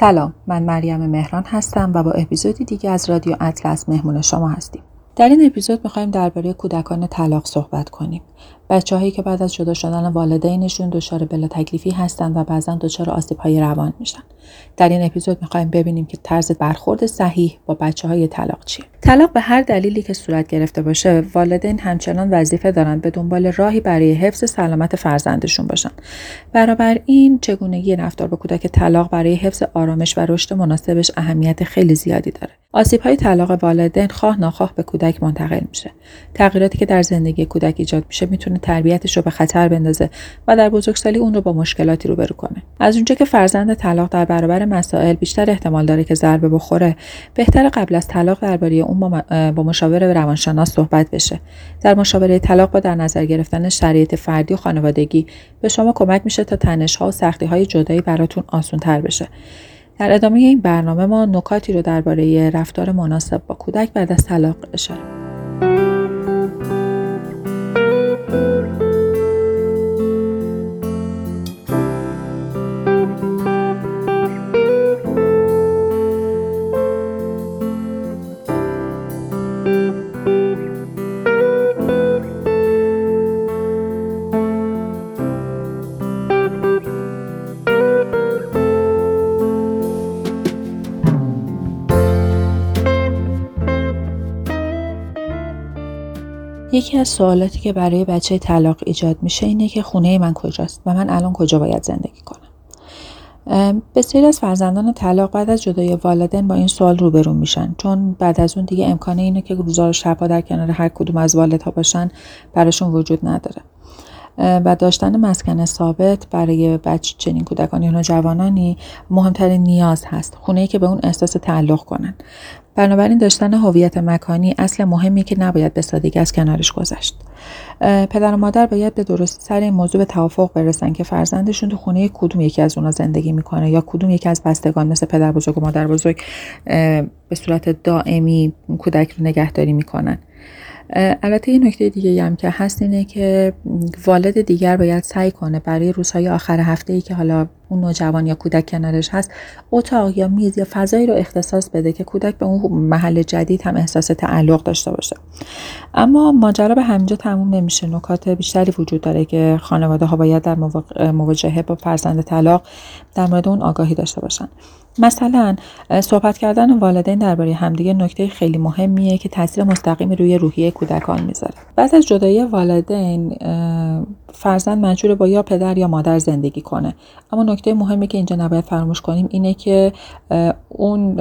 سلام من مریم مهران هستم و با اپیزودی دیگه از رادیو اطلس مهمون شما هستیم. در این اپیزود می‌خوایم درباره کودکان طلاق صحبت کنیم. بچه هایی که بعد از جدا شدن والدینشون دچار بلا تکلیفی هستند و بعضا دچار آسیب های روان میشن. در این اپیزود می‌خوایم ببینیم که طرز برخورد صحیح با بچه های طلاق چیه. طلاق به هر دلیلی که صورت گرفته باشه والدین همچنان وظیفه دارند به دنبال راهی برای حفظ سلامت فرزندشون باشن. برابر این چگونگی رفتار با کودک طلاق برای حفظ آرامش و رشد مناسبش اهمیت خیلی زیادی داره. آسیب های طلاق والدین خواه ناخواه به کودک منتقل میشه. تغییراتی که در زندگی کودک ایجاد میشه می‌تونه تربیتش رو به خطر بندازه و در بزرگسالی اون رو با مشکلاتی روبرو کنه. از اونجا که فرزند طلاق در برابر مسائل بیشتر احتمال داره که ضربه بخوره بهتر قبل از طلاق درباره اون با مشاور روانشناس صحبت بشه. در مشاوره طلاق با در نظر گرفتن شرایط فردی و خانوادگی به شما کمک میشه تا تنش ها و سختی های جدایی براتون آسون تر بشه. در ادامه این برنامه ما نکاتی رو درباره رفتار مناسب با کودک بعد از طلاق اشاره یکی از سوالاتی که برای بچه طلاق ایجاد میشه اینه که خونه من کجاست و من الان کجا باید زندگی کنم. بسیاری از فرزندان طلاق بعد از جدای والدین با این سوال روبرو میشن چون بعد از اون دیگه امکانه اینه که روزا و شبها در کنار هر کدوم از والدها باشن براشون وجود نداره. و داشتن مسکن ثابت برای بچه چنین کودکانی یا جوانانی مهمترین نیاز هست. خونه ای که به اون احساس تعلق کنن. بنابراین داشتن هویت مکانی اصل مهمی که نباید به سادگی از کنارش گذشت. پدر و مادر باید به درستی سر این موضوع به توافق برسن که فرزندشون تو خونه کدوم یکی از اونا زندگی می‌کنه یا کدوم یکی از بستگان مثل پدر بزرگ و مادر بزرگ به صورت دائمی کودک رو نگهداری می‌کنن. البته یه نکته دیگه هم که هست اینه که والد دیگر باید سعی کنه برای روزهای آخر هفته ای که حالا اون نوجوان یا کودک کنارش هست اتاق یا میز یا فضایی رو اختصاص بده که کودک به اون محل جدید هم احساس تعلق داشته باشه. اما ماجرا به همینجا تموم نمیشه. نکات بیشتری وجود داره که خانواده ها باید در مواجهه با فرزند طلاق در مورد اون آگاهی داشته باشن. مثلا صحبت کردن والدین درباره همدیگه نکته خیلی مهمیه که تاثیر مستقیمی روی روحیه کودکان می‌ذاره. بعد از جدایی والدین فرزند مجبور با یا پدر یا مادر زندگی کنه. اما نکته مهمی که اینجا نباید فراموش کنیم اینه که اون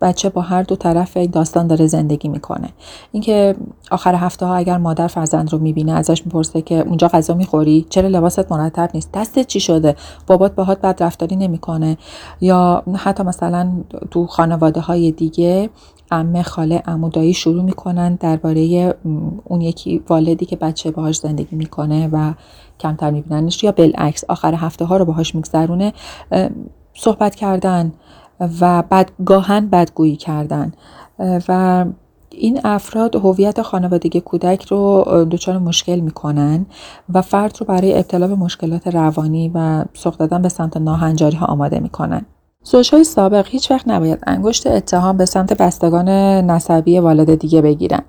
بچه با هر دو طرف داستان داره زندگی می‌کنه. اینکه آخر هفته ها اگر مادر فرزند رو می‌بینه ازش می‌پرسه که اونجا غذا می‌خوری؟ چرا لباست مرتب نیست؟ دستت چی شده؟ بابات باهات بد رفتاری نمی‌کنه. یا حتی مثلا تو خانواده های دیگه امه خاله عمودایی شروع می‌کنن درباره اون یکی والدی که بچه باهاش زندگی می‌کنه و کمتر میبیننش یا بالعکس آخر هفته ها رو باهاش میگذرونه صحبت کردن. و بد گاهن بدگویی کردن. و این افراد هویت خانوادگی کودک رو دچار مشکل می‌کنن و فرد رو برای ابتلا به مشکلات روانی و سوق دادن به سمت ناهنجاری ها آماده می‌کنن. زوجهای سابق هیچ وقت نباید انگشت اتهام به سمت بستگان نسبی والد دیگه بگیرن.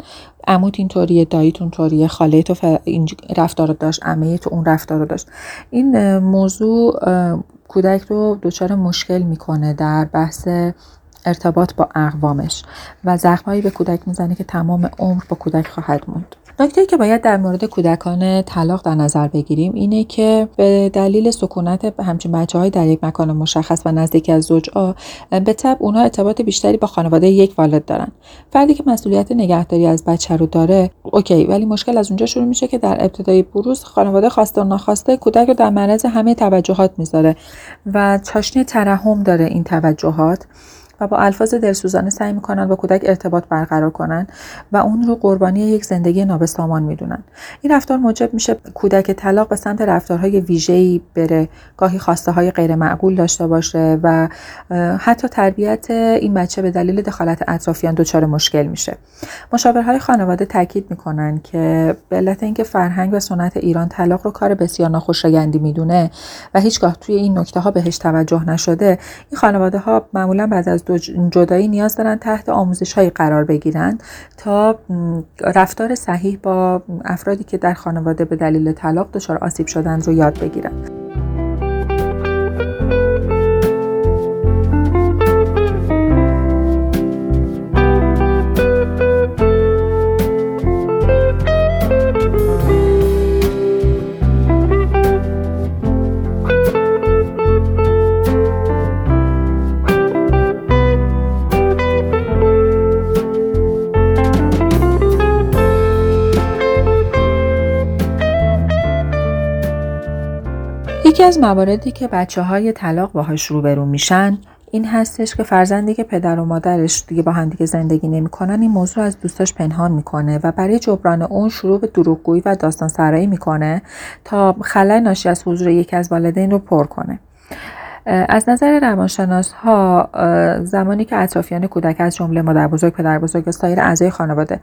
عموت اینطوریه داییتون طوریه خاله تو این رفتار داشت عمه تو اون رفتار داشت. این موضوع کودک رو دچار مشکل می‌کنه در بحث ارتباط با اقوامش و زخمهایی به کودک می‌زنه که تمام عمر با کودک خواهد موند. نکته که باید در مورد کودکان طلاق در نظر بگیریم اینه که به دلیل سکونت همچین بچه های در یک مکان مشخص و نزدیک از زوجها به طب اونا ارتباط بیشتری با خانواده یک والد دارن. فردی که مسئولیت نگهداری از بچه رو داره اوکی ولی مشکل از اونجا شروع میشه که در ابتدای بروز خانواده خواسته و ناخواسته کودک رو در معرض همه توجهات می‌ذاره و چاشنی ترحم داره این توجهات. و با الفاظ دلسوزانه سعی می‌کنن با کودک ارتباط برقرار کنن و اون رو قربانی یک زندگی نابسامان می‌دونن این رفتار موجب میشه کودک طلاق به سمت رفتارهای ویژه‌ای بره گاهی خواسته های غیر معقول داشته باشه و حتی تربیت این بچه به دلیل دخالت اطرافیان دچار مشکل میشه. مشاورهای خانواده تاکید می‌کنن که به علت اینکه فرهنگ و سنت ایران طلاق رو کار بسیار ناخوشایندی می‌دونه و هیچگاه توی این نکته ها بهش توجه نشده این خانواده ها معمولا بعد از جدایی نیاز دارن تحت آموزش هایی قرار بگیرن تا رفتار صحیح با افرادی که در خانواده به دلیل طلاق دچار آسیب شدن رو یاد بگیرن. یکی از مواردی که بچه های طلاق باهاش روبرو میشن این هستش که فرزندی که پدر و مادرش دیگه با هم دیگه زندگی نمی‌کنن این موضوع از دوستاش پنهان می‌کنه و برای جبران اون شروع به دروغگویی و داستان سرایی می‌کنه تا خلای ناشی از حضور یکی از والدین رو پر کنه. از نظر روانشناس ها زمانی که اطرافیان کودک از جمله مادر بزرگ پدر بزرگ و سایر اعضای خانواده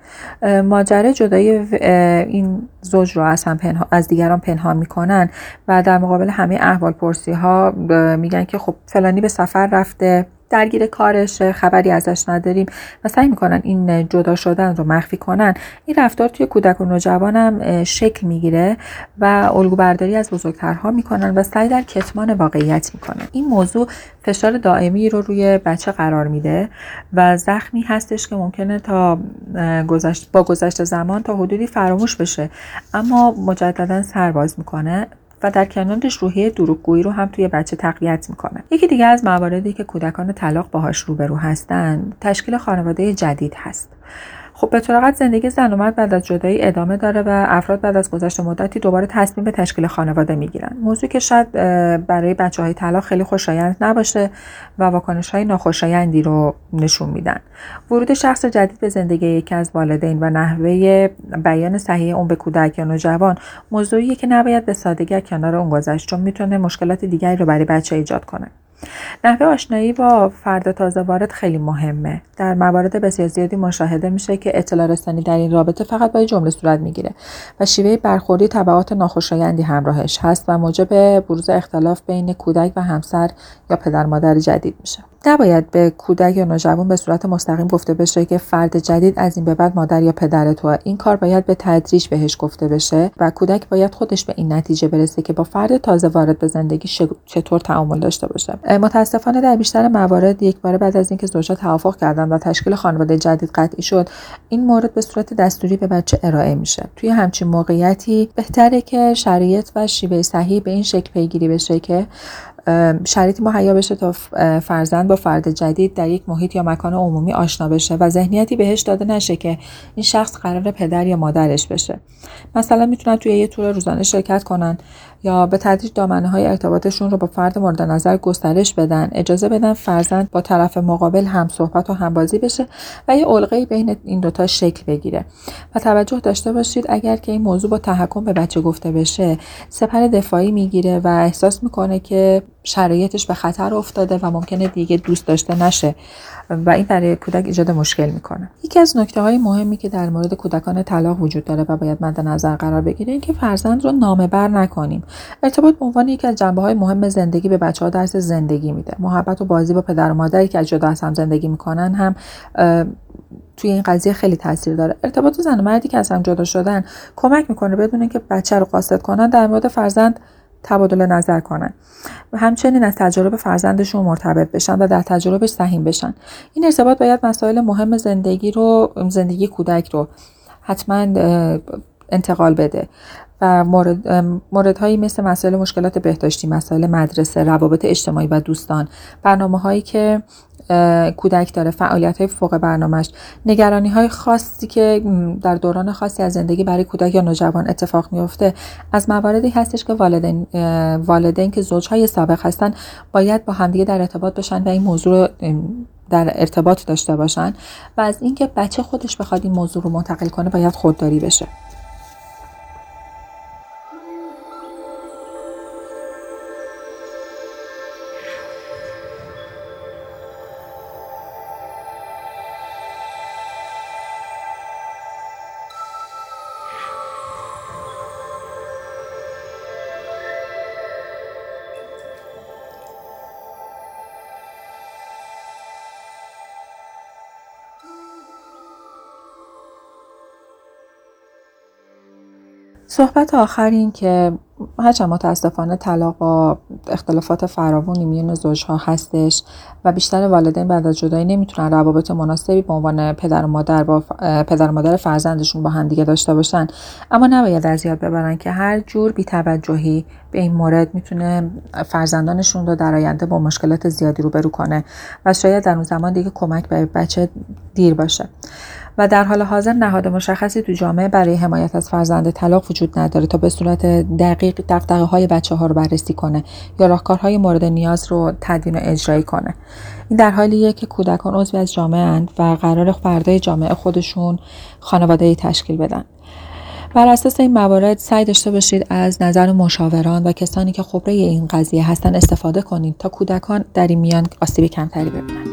ماجرای جدای این زوج رو از هم پنها، از دیگران پنهان می‌کنن و در مقابل همه احوال پرسی ها میگن که خب فلانی به سفر رفته درگیر کارش خبری ازش نداریم و سعی می‌کنن این جدا شدن رو مخفی کنن. این رفتار توی کودک و نوجوانم شکل می‌گیره و الگو برداری از بزرگترها می‌کنن و سعی در کتمان واقعیت می‌کنن این موضوع فشار دائمی رو روی بچه قرار میده و زخمی هستش که ممکنه تا گذشت با گذشت زمان تا حدودی فراموش بشه. اما مجددا سرباز می‌کنه. و در کنارش روحیه دروغگویی رو هم توی بچه تقویت می‌کنه. یکی دیگه از مواردی که کودکان طلاق باهاش روبرو هستن تشکیل خانواده جدید هست. خب به طرقت زندگی زن و مرد بعد از جدایی ادامه داره و افراد بعد از گذشت مدتی دوباره تصمیم به تشکیل خانواده می‌گیرن. موضوع که شاید برای بچه های طلاق خیلی خوشایند نباشه و واکنش های ناخوشایندی رو نشون میدن. ورود شخص جدید به زندگی یکی از والدین و نحوه بیان صحیح اون به کودک یا نوجوان موضوعیه که نباید به سادگی کنار اون گذشت چون می‌تونه مشکلات دیگری رو برای بچه ایجاد کنه. نحوه آشنایی با فرد تازه وارد خیلی مهمه. در موارد بسیار زیادی مشاهده میشه که اطلاع رسانی در این رابطه فقط با جمله صورت می‌گیره و شیوه برخوردی تبعات ناخوشایندی همراهش هست و موجب بروز اختلاف بین کودک و همسر یا پدر مادر جدید میشه. نباید به کودک یا نوجوان به صورت مستقیم گفته بشه که فرد جدید از این به بعد مادر یا پدر تو این کار باید به تدریج بهش گفته بشه و کودک باید خودش به این نتیجه برسه که با فرد تازه وارد به زندگی چطور تعامل داشته باشه. متاسفانه در بیشتر موارد یک بار بعد از اینکه زوجها توافق کردن و تشکیل خانواده جدید قطعی شد این مورد به صورت دستوری به بچه ارائه میشه. توی همچین موقعیتی بهتره که شرایط و شیوه صحیح به این شکل پیگیری بشه که شرایطی مهیا بشه تا فرزند با فرد جدید در یک محیط یا مکان عمومی آشنا بشه و ذهنیتی بهش داده نشه که این شخص قرار پدر یا مادرش بشه. مثلا می‌تونن توی یه تور روزانه شرکت کنن یا به تدریج دامنه های ارتباطشون رو با فرد مورد نظر گسترش بدن اجازه بدن فرزند با طرف مقابل هم صحبت و همبازی بشه و یه علقه بین این دوتا شکل بگیره. و توجه داشته باشید اگر که این موضوع با تحکم به بچه گفته بشه سپر دفاعی می‌گیره و احساس می‌کنه که شرایطش به خطر افتاده و ممکنه دیگه دوست داشته نشه. و این برای کودک ایجاد مشکل می‌کنه. یکی از نکته های مهمی که در مورد کودکان طلاق وجود داره و باید مد نظر قرار بگیره این که فرزند رو نامه بر نکنیم. ارتباط به عنوان یکی از جنبه های مهم زندگی به بچه ها درس زندگی میده. محبت و بازی با پدر و مادری که از جدا از هم زندگی می‌کنن هم توی این قضیه خیلی تاثیر داره. ارتباط زن و مردی که از هم جدا شدن کمک می‌کنه بدون که بچه رو قاصد کنن در مورد فرزند تبادل نظر کنن. و همچنین از تجربه فرزندشون مرتبط بشن و در تجربه سهیم بشن. این ارتباط باید مسائل مهم زندگی رو زندگی کودک رو حتما انتقال بده. و مورد موردهایی مثل مسائل مشکلات بهداشتی مسائل مدرسه روابط اجتماعی و دوستان. برنامه هایی که کودک داره فعالیت های فوق برنامهش نگرانی های خاصی که در دوران خاصی از زندگی برای کودک یا نوجوان اتفاق میفته از مواردی هستش که والدین, والدین که زوجهای سابق هستن باید با همدیگه در ارتباط بشن و این موضوع در ارتباط داشته باشن. و از اینکه بچه خودش بخواد این موضوع رو منتقل کنه باید خودداری بشه. صحبت آخر این که هرچند متاسفانه طلاق با اختلافات فراوانی میون زوجها هستش و بیشتر والدین بعد از جدایی نمی‌تونن روابط مناسبی به عنوان پدر و مادر با پدر و مادر فرزندشون با همدیگه داشته باشن. اما نباید از یاد ببرن که هر جور بیتوجهی به این مورد می‌تونه فرزندانشون رو در آینده با مشکلات زیادی روبرو کنه و شاید در اون زمان دیگه کمک به بچه دیر باشه. و در حال حاضر نهاد مشخصی تو جامعه برای حمایت از فرزند طلاق وجود نداره تا به صورت دقیق دقدقه های بچه ها رو بررسی کنه یا راهکارهای مورد نیاز رو تدوین و اجرایی کنه. این در حالیه که کودکان عضوی از جامعه اند و قرار فردای جامعه خودشون خانواده تشکیل بدن. بر اساس این موارد سعی داشته باشید از نظر مشاوران و کسانی که خبره این قضیه هستن استفاده کنید تا کودکان در این میان آسیب کمتری ببینند